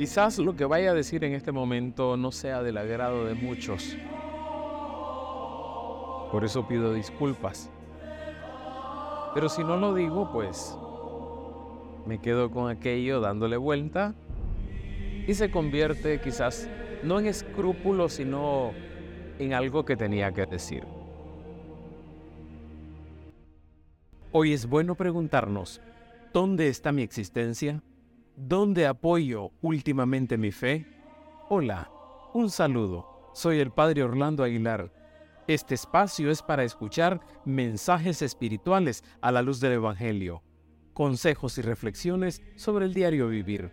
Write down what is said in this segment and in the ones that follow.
Quizás lo que vaya a decir en este momento no sea del agrado de muchos. Por eso pido disculpas. Pero si no lo digo, pues me quedo con aquello dándole vuelta y se convierte quizás no en escrúpulo, sino en algo que tenía que decir. Hoy es bueno preguntarnos, ¿dónde está mi existencia? ¿Dónde apoyo últimamente mi fe? Hola, un saludo. Soy el Padre Orlando Aguilar. Este espacio es para escuchar mensajes espirituales a la luz del Evangelio, consejos y reflexiones sobre el diario vivir.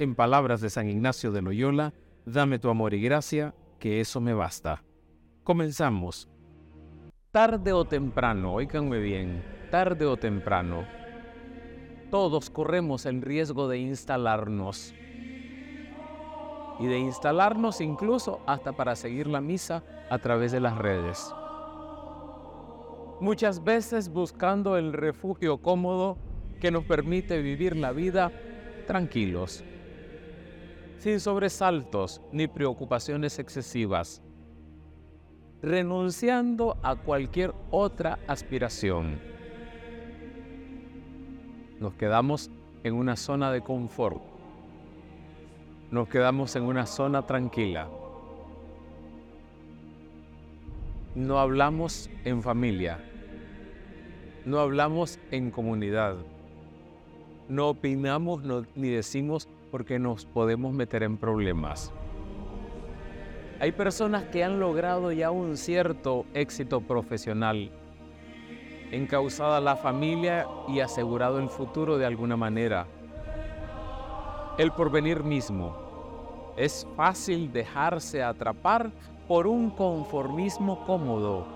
En palabras de San Ignacio de Loyola, dame tu amor y gracia, que eso me basta. Comenzamos. Tarde o temprano, oíganme bien, tarde o temprano, todos corremos el riesgo de instalarnos. Y de instalarnos incluso hasta para seguir la misa a través de las redes. Muchas veces buscando el refugio cómodo que nos permite vivir la vida tranquilos, sin sobresaltos ni preocupaciones excesivas, renunciando a cualquier otra aspiración. Nos quedamos en una zona de confort. Nos quedamos en una zona tranquila. No hablamos en familia. No hablamos en comunidad. No opinamos ni decimos porque nos podemos meter en problemas. Hay personas que han logrado ya un cierto éxito profesional encausada la familia y asegurado el futuro de alguna manera. El porvenir mismo. Es fácil dejarse atrapar por un conformismo cómodo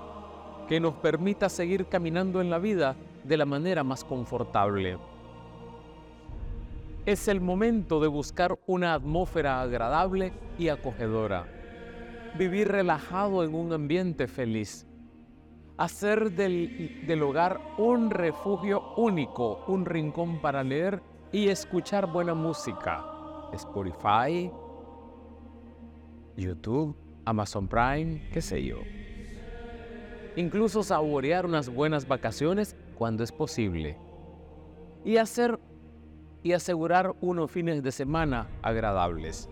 que nos permita seguir caminando en la vida de la manera más confortable. Es el momento de buscar una atmósfera agradable y acogedora. Vivir relajado en un ambiente feliz hacer del, hogar un refugio único, un rincón para leer y escuchar buena música. Spotify, YouTube, Amazon Prime, qué sé yo. Incluso saborear unas buenas vacaciones cuando es posible. Y hacer y asegurar unos fines de semana agradables.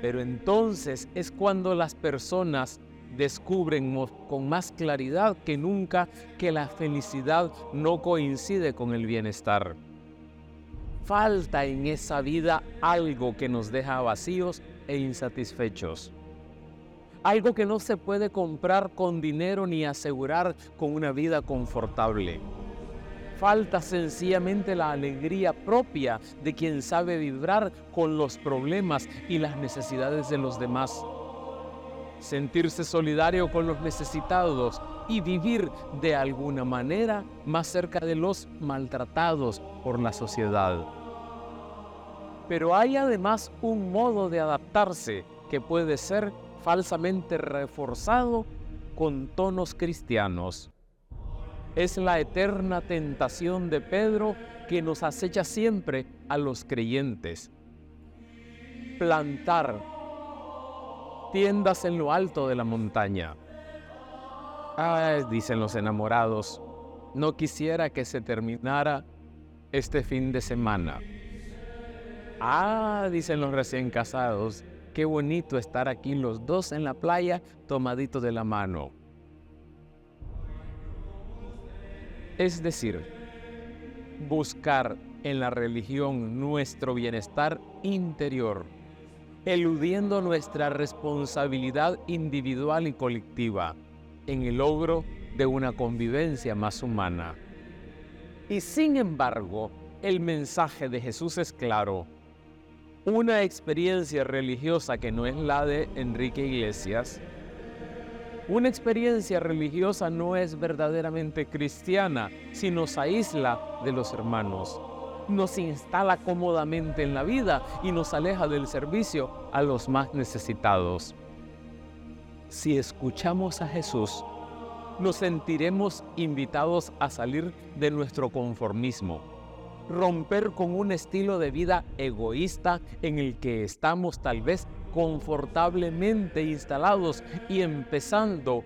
Pero entonces es cuando las personas descubren con más claridad que nunca que la felicidad no coincide con el bienestar. Falta en esa vida algo que nos deja vacíos e insatisfechos. Algo que no se puede comprar con dinero ni asegurar con una vida confortable. Falta sencillamente la alegría propia de quien sabe vibrar con los problemas y las necesidades de los demás sentirse solidario con los necesitados y vivir de alguna manera más cerca de los maltratados por la sociedad. Pero hay además un modo de adaptarse que puede ser falsamente reforzado con tonos cristianos. Es la eterna tentación de Pedro que nos acecha siempre a los creyentes. Plantar tiendas en lo alto de la montaña. Ah, dicen los enamorados, no quisiera que se terminara este fin de semana. Ah, dicen los recién casados, qué bonito estar aquí los dos en la playa tomaditos de la mano. Es decir, buscar en la religión nuestro bienestar interior eludiendo nuestra responsabilidad individual y colectiva en el logro de una convivencia más humana. Y sin embargo, el mensaje de Jesús es claro. Una experiencia religiosa que no es la de Enrique Iglesias, una experiencia religiosa no es verdaderamente cristiana si nos aísla de los hermanos nos instala cómodamente en la vida y nos aleja del servicio a los más necesitados. Si escuchamos a Jesús, nos sentiremos invitados a salir de nuestro conformismo, romper con un estilo de vida egoísta en el que estamos tal vez confortablemente instalados y empezando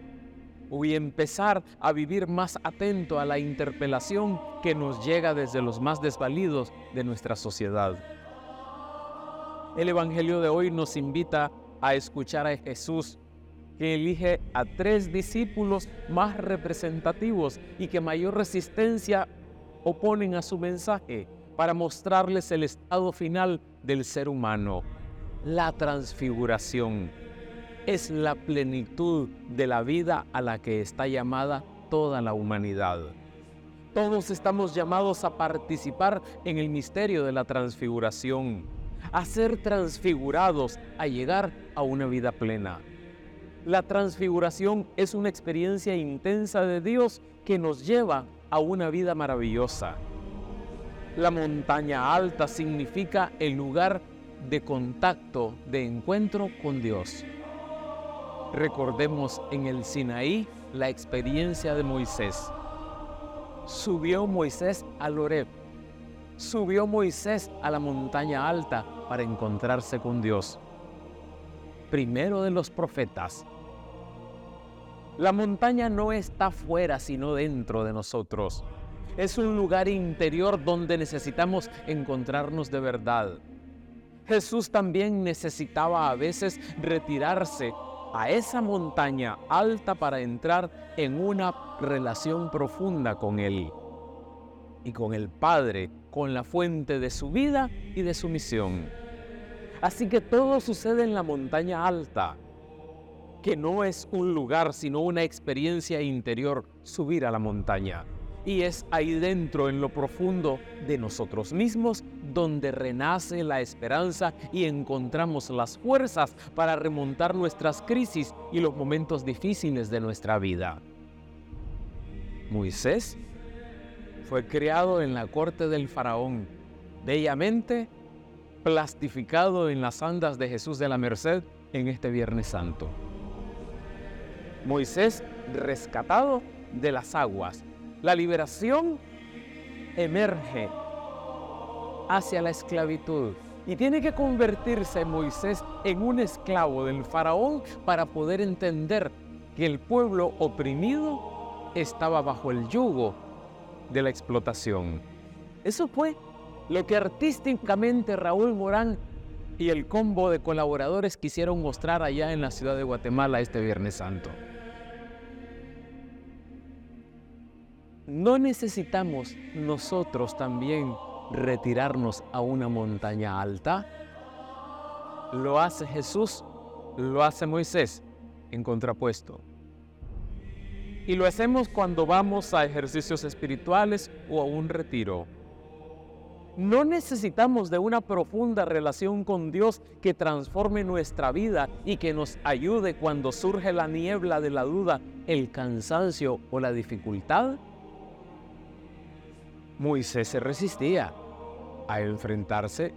y empezar a vivir más atento a la interpelación que nos llega desde los más desvalidos de nuestra sociedad. El Evangelio de hoy nos invita a escuchar a Jesús que elige a tres discípulos más representativos y que mayor resistencia oponen a su mensaje para mostrarles el estado final del ser humano, la transfiguración. Es la plenitud de la vida a la que está llamada toda la humanidad. Todos estamos llamados a participar en el misterio de la transfiguración, a ser transfigurados, a llegar a una vida plena. La transfiguración es una experiencia intensa de Dios que nos lleva a una vida maravillosa. La montaña alta significa el lugar de contacto, de encuentro con Dios. Recordemos en el Sinaí la experiencia de Moisés. Subió Moisés al Oreb. Subió Moisés a la montaña alta para encontrarse con Dios. Primero de los profetas. La montaña no está fuera, sino dentro de nosotros. Es un lugar interior donde necesitamos encontrarnos de verdad. Jesús también necesitaba a veces retirarse a esa montaña alta para entrar en una relación profunda con Él y con el Padre, con la fuente de su vida y de su misión. Así que todo sucede en la montaña alta, que no es un lugar, sino una experiencia interior, subir a la montaña. Y es ahí dentro, en lo profundo de nosotros mismos, donde renace la esperanza y encontramos las fuerzas para remontar nuestras crisis y los momentos difíciles de nuestra vida. Moisés fue criado en la corte del faraón, bellamente plastificado en las andas de Jesús de la Merced en este Viernes Santo. Moisés rescatado de las aguas, la liberación emerge hacia la esclavitud. Y tiene que convertirse Moisés en un esclavo del faraón para poder entender que el pueblo oprimido estaba bajo el yugo de la explotación. Eso fue lo que artísticamente Raúl Morán y el combo de colaboradores quisieron mostrar allá en la ciudad de Guatemala este Viernes Santo. ¿No necesitamos nosotros también retirarnos a una montaña alta? Lo hace Jesús, lo hace Moisés en contrapuesto. Y lo hacemos cuando vamos a ejercicios espirituales o a un retiro. No necesitamos de una profunda relación con Dios que transforme nuestra vida y que nos ayude cuando surge la niebla de la duda, el cansancio o la dificultad. Moisés se resistía a enfrentarse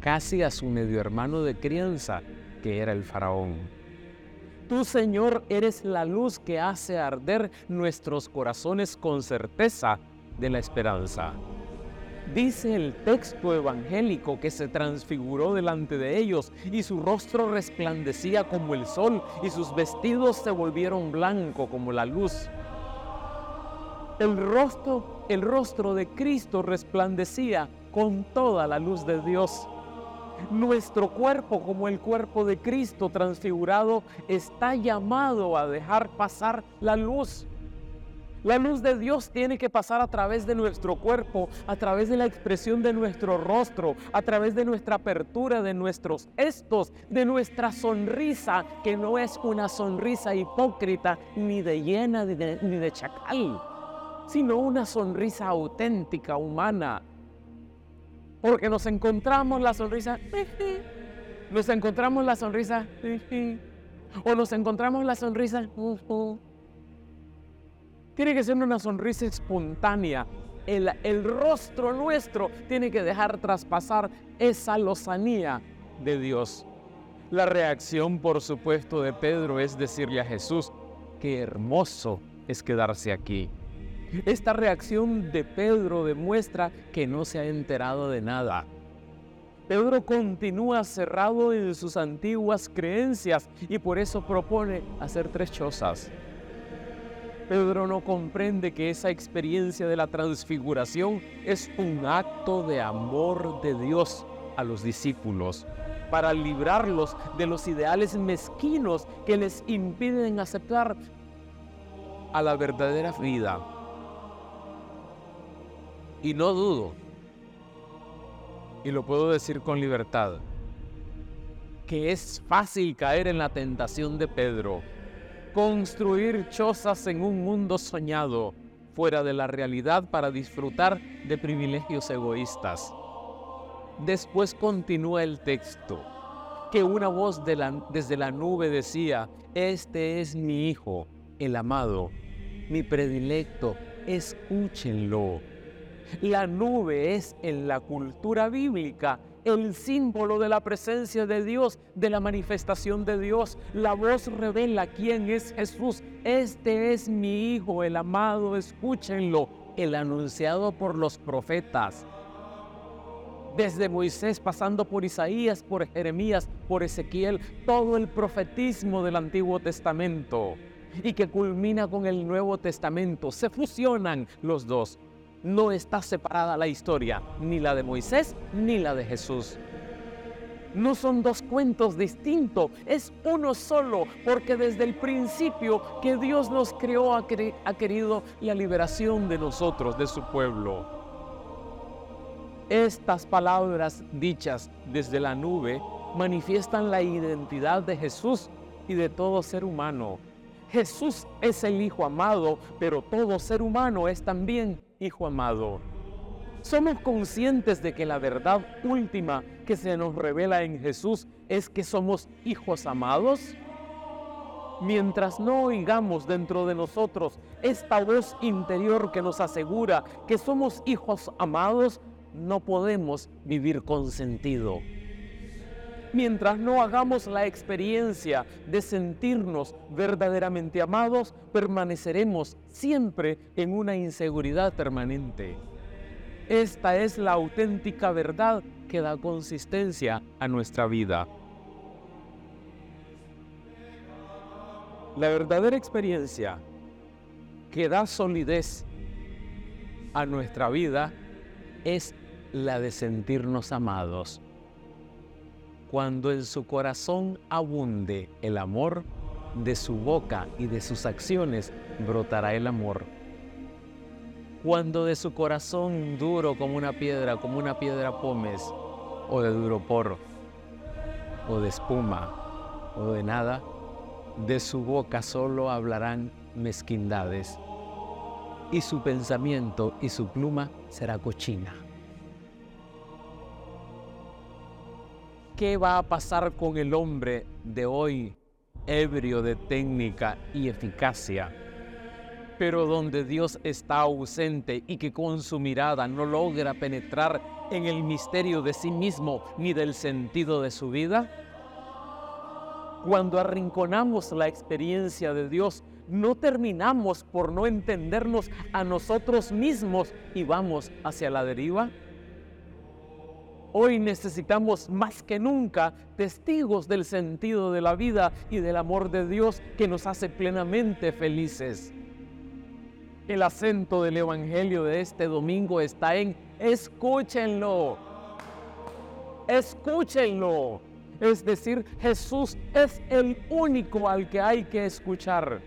casi a su medio hermano de crianza, que era el faraón. Tú, Señor, eres la luz que hace arder nuestros corazones con certeza de la esperanza. Dice el texto evangélico que se transfiguró delante de ellos y su rostro resplandecía como el sol y sus vestidos se volvieron blanco como la luz. El rostro, el rostro de Cristo resplandecía con toda la luz de Dios. Nuestro cuerpo, como el cuerpo de Cristo transfigurado, está llamado a dejar pasar la luz. La luz de Dios tiene que pasar a través de nuestro cuerpo, a través de la expresión de nuestro rostro, a través de nuestra apertura, de nuestros estos, de nuestra sonrisa, que no es una sonrisa hipócrita, ni de llena, ni de, ni de chacal sino una sonrisa auténtica, humana. Porque nos encontramos la sonrisa, nos encontramos la sonrisa, o nos encontramos la sonrisa. Tiene que ser una sonrisa espontánea. El, rostro nuestro tiene que dejar traspasar esa lozanía de Dios. La reacción, por supuesto, de Pedro es decirle a Jesús, qué hermoso es quedarse aquí Esta reacción de Pedro demuestra que no se ha enterado de nada. Pedro continúa cerrado en sus antiguas creencias y por eso propone hacer tres chozas. Pedro no comprende que esa experiencia de la transfiguración es un acto de amor de Dios a los discípulos para librarlos de los ideales mezquinos que les impiden aceptar a la verdadera vida. Y no dudo, y lo puedo decir con libertad, que es fácil caer en la tentación de Pedro, construir chozas en un mundo soñado, fuera de la realidad para disfrutar de privilegios egoístas. Después continúa el texto, que una voz desde la nube decía, este es mi hijo, el amado, mi predilecto, escúchenlo. La nube es en la cultura bíblica el símbolo de la presencia de Dios, de la manifestación de Dios. La voz revela quién es Jesús. Este es mi Hijo, el amado, escúchenlo, el anunciado por los profetas. Desde Moisés, pasando por Isaías, por Jeremías, por Ezequiel, todo el profetismo del Antiguo Testamento y que culmina con el Nuevo Testamento. Se fusionan los dos. No está separada la historia, ni la de Moisés ni la de Jesús. No son dos cuentos distintos, es uno solo, porque desde el principio que Dios nos creó ha, querido la liberación de nosotros, de su pueblo. Estas palabras dichas desde la nube manifiestan la identidad de Jesús y de todo ser humano. Jesús es el Hijo amado, pero todo ser humano es también Hijo amado. Somos conscientes de que la verdad última que se nos revela en Jesús es que somos hijos amados. Mientras no oigamos dentro de nosotros esta voz interior que nos asegura que somos hijos amados, no podemos vivir con sentido. Mientras no hagamos la experiencia de sentirnos verdaderamente amados, permaneceremos siempre en una inseguridad permanente. Esta es la auténtica verdad que da consistencia a nuestra vida. La verdadera experiencia que da solidez a nuestra vida es la de sentirnos amados. Cuando en su corazón abunde el amor, de su boca y de sus acciones brotará el amor. Cuando de su corazón duro como una piedra, como una piedra pómez, o de duro porro, o de espuma, o de nada, de su boca solo hablarán mezquindades, y su pensamiento y su pluma será cochina. ¿Qué va a pasar con el hombre de hoy, ebrio de técnica y eficacia, pero donde Dios está ausente y que con su mirada no logra penetrar en el misterio de sí mismo ni del sentido de su vida? Cuando arrinconamos la experiencia de Dios, no terminamos por no entendernos a nosotros mismos y vamos hacia la deriva. Hoy necesitamos más que nunca testigos del sentido de la vida y del amor de Dios que nos hace plenamente felices. El acento del Evangelio de este domingo está en escúchenlo. Escúchenlo. Es decir, Jesús es el único al que hay que escuchar.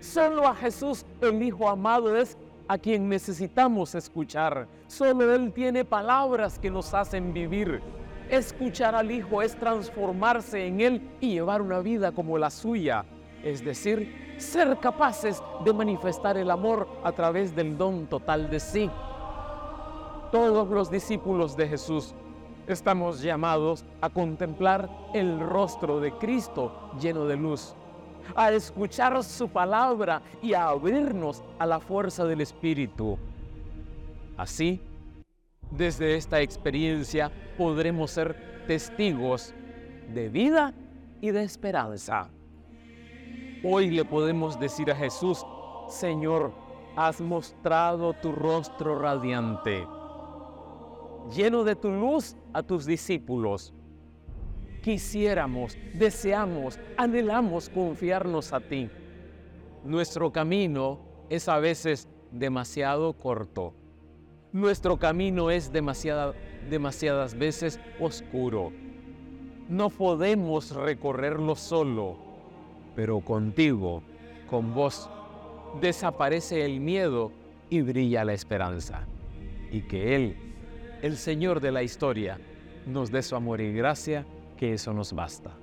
Solo a Jesús, el Hijo amado, es a quien necesitamos escuchar. Solo Él tiene palabras que nos hacen vivir. Escuchar al Hijo es transformarse en Él y llevar una vida como la suya, es decir, ser capaces de manifestar el amor a través del don total de sí. Todos los discípulos de Jesús estamos llamados a contemplar el rostro de Cristo lleno de luz a escuchar su palabra y a abrirnos a la fuerza del Espíritu. Así, desde esta experiencia podremos ser testigos de vida y de esperanza. Hoy le podemos decir a Jesús, Señor, has mostrado tu rostro radiante, lleno de tu luz a tus discípulos. Quisiéramos, deseamos, anhelamos confiarnos a ti. Nuestro camino es a veces demasiado corto. Nuestro camino es demasiada, demasiadas veces oscuro. No podemos recorrerlo solo, pero contigo, con vos, desaparece el miedo y brilla la esperanza. Y que Él, el Señor de la historia, nos dé su amor y gracia, eso nos basta.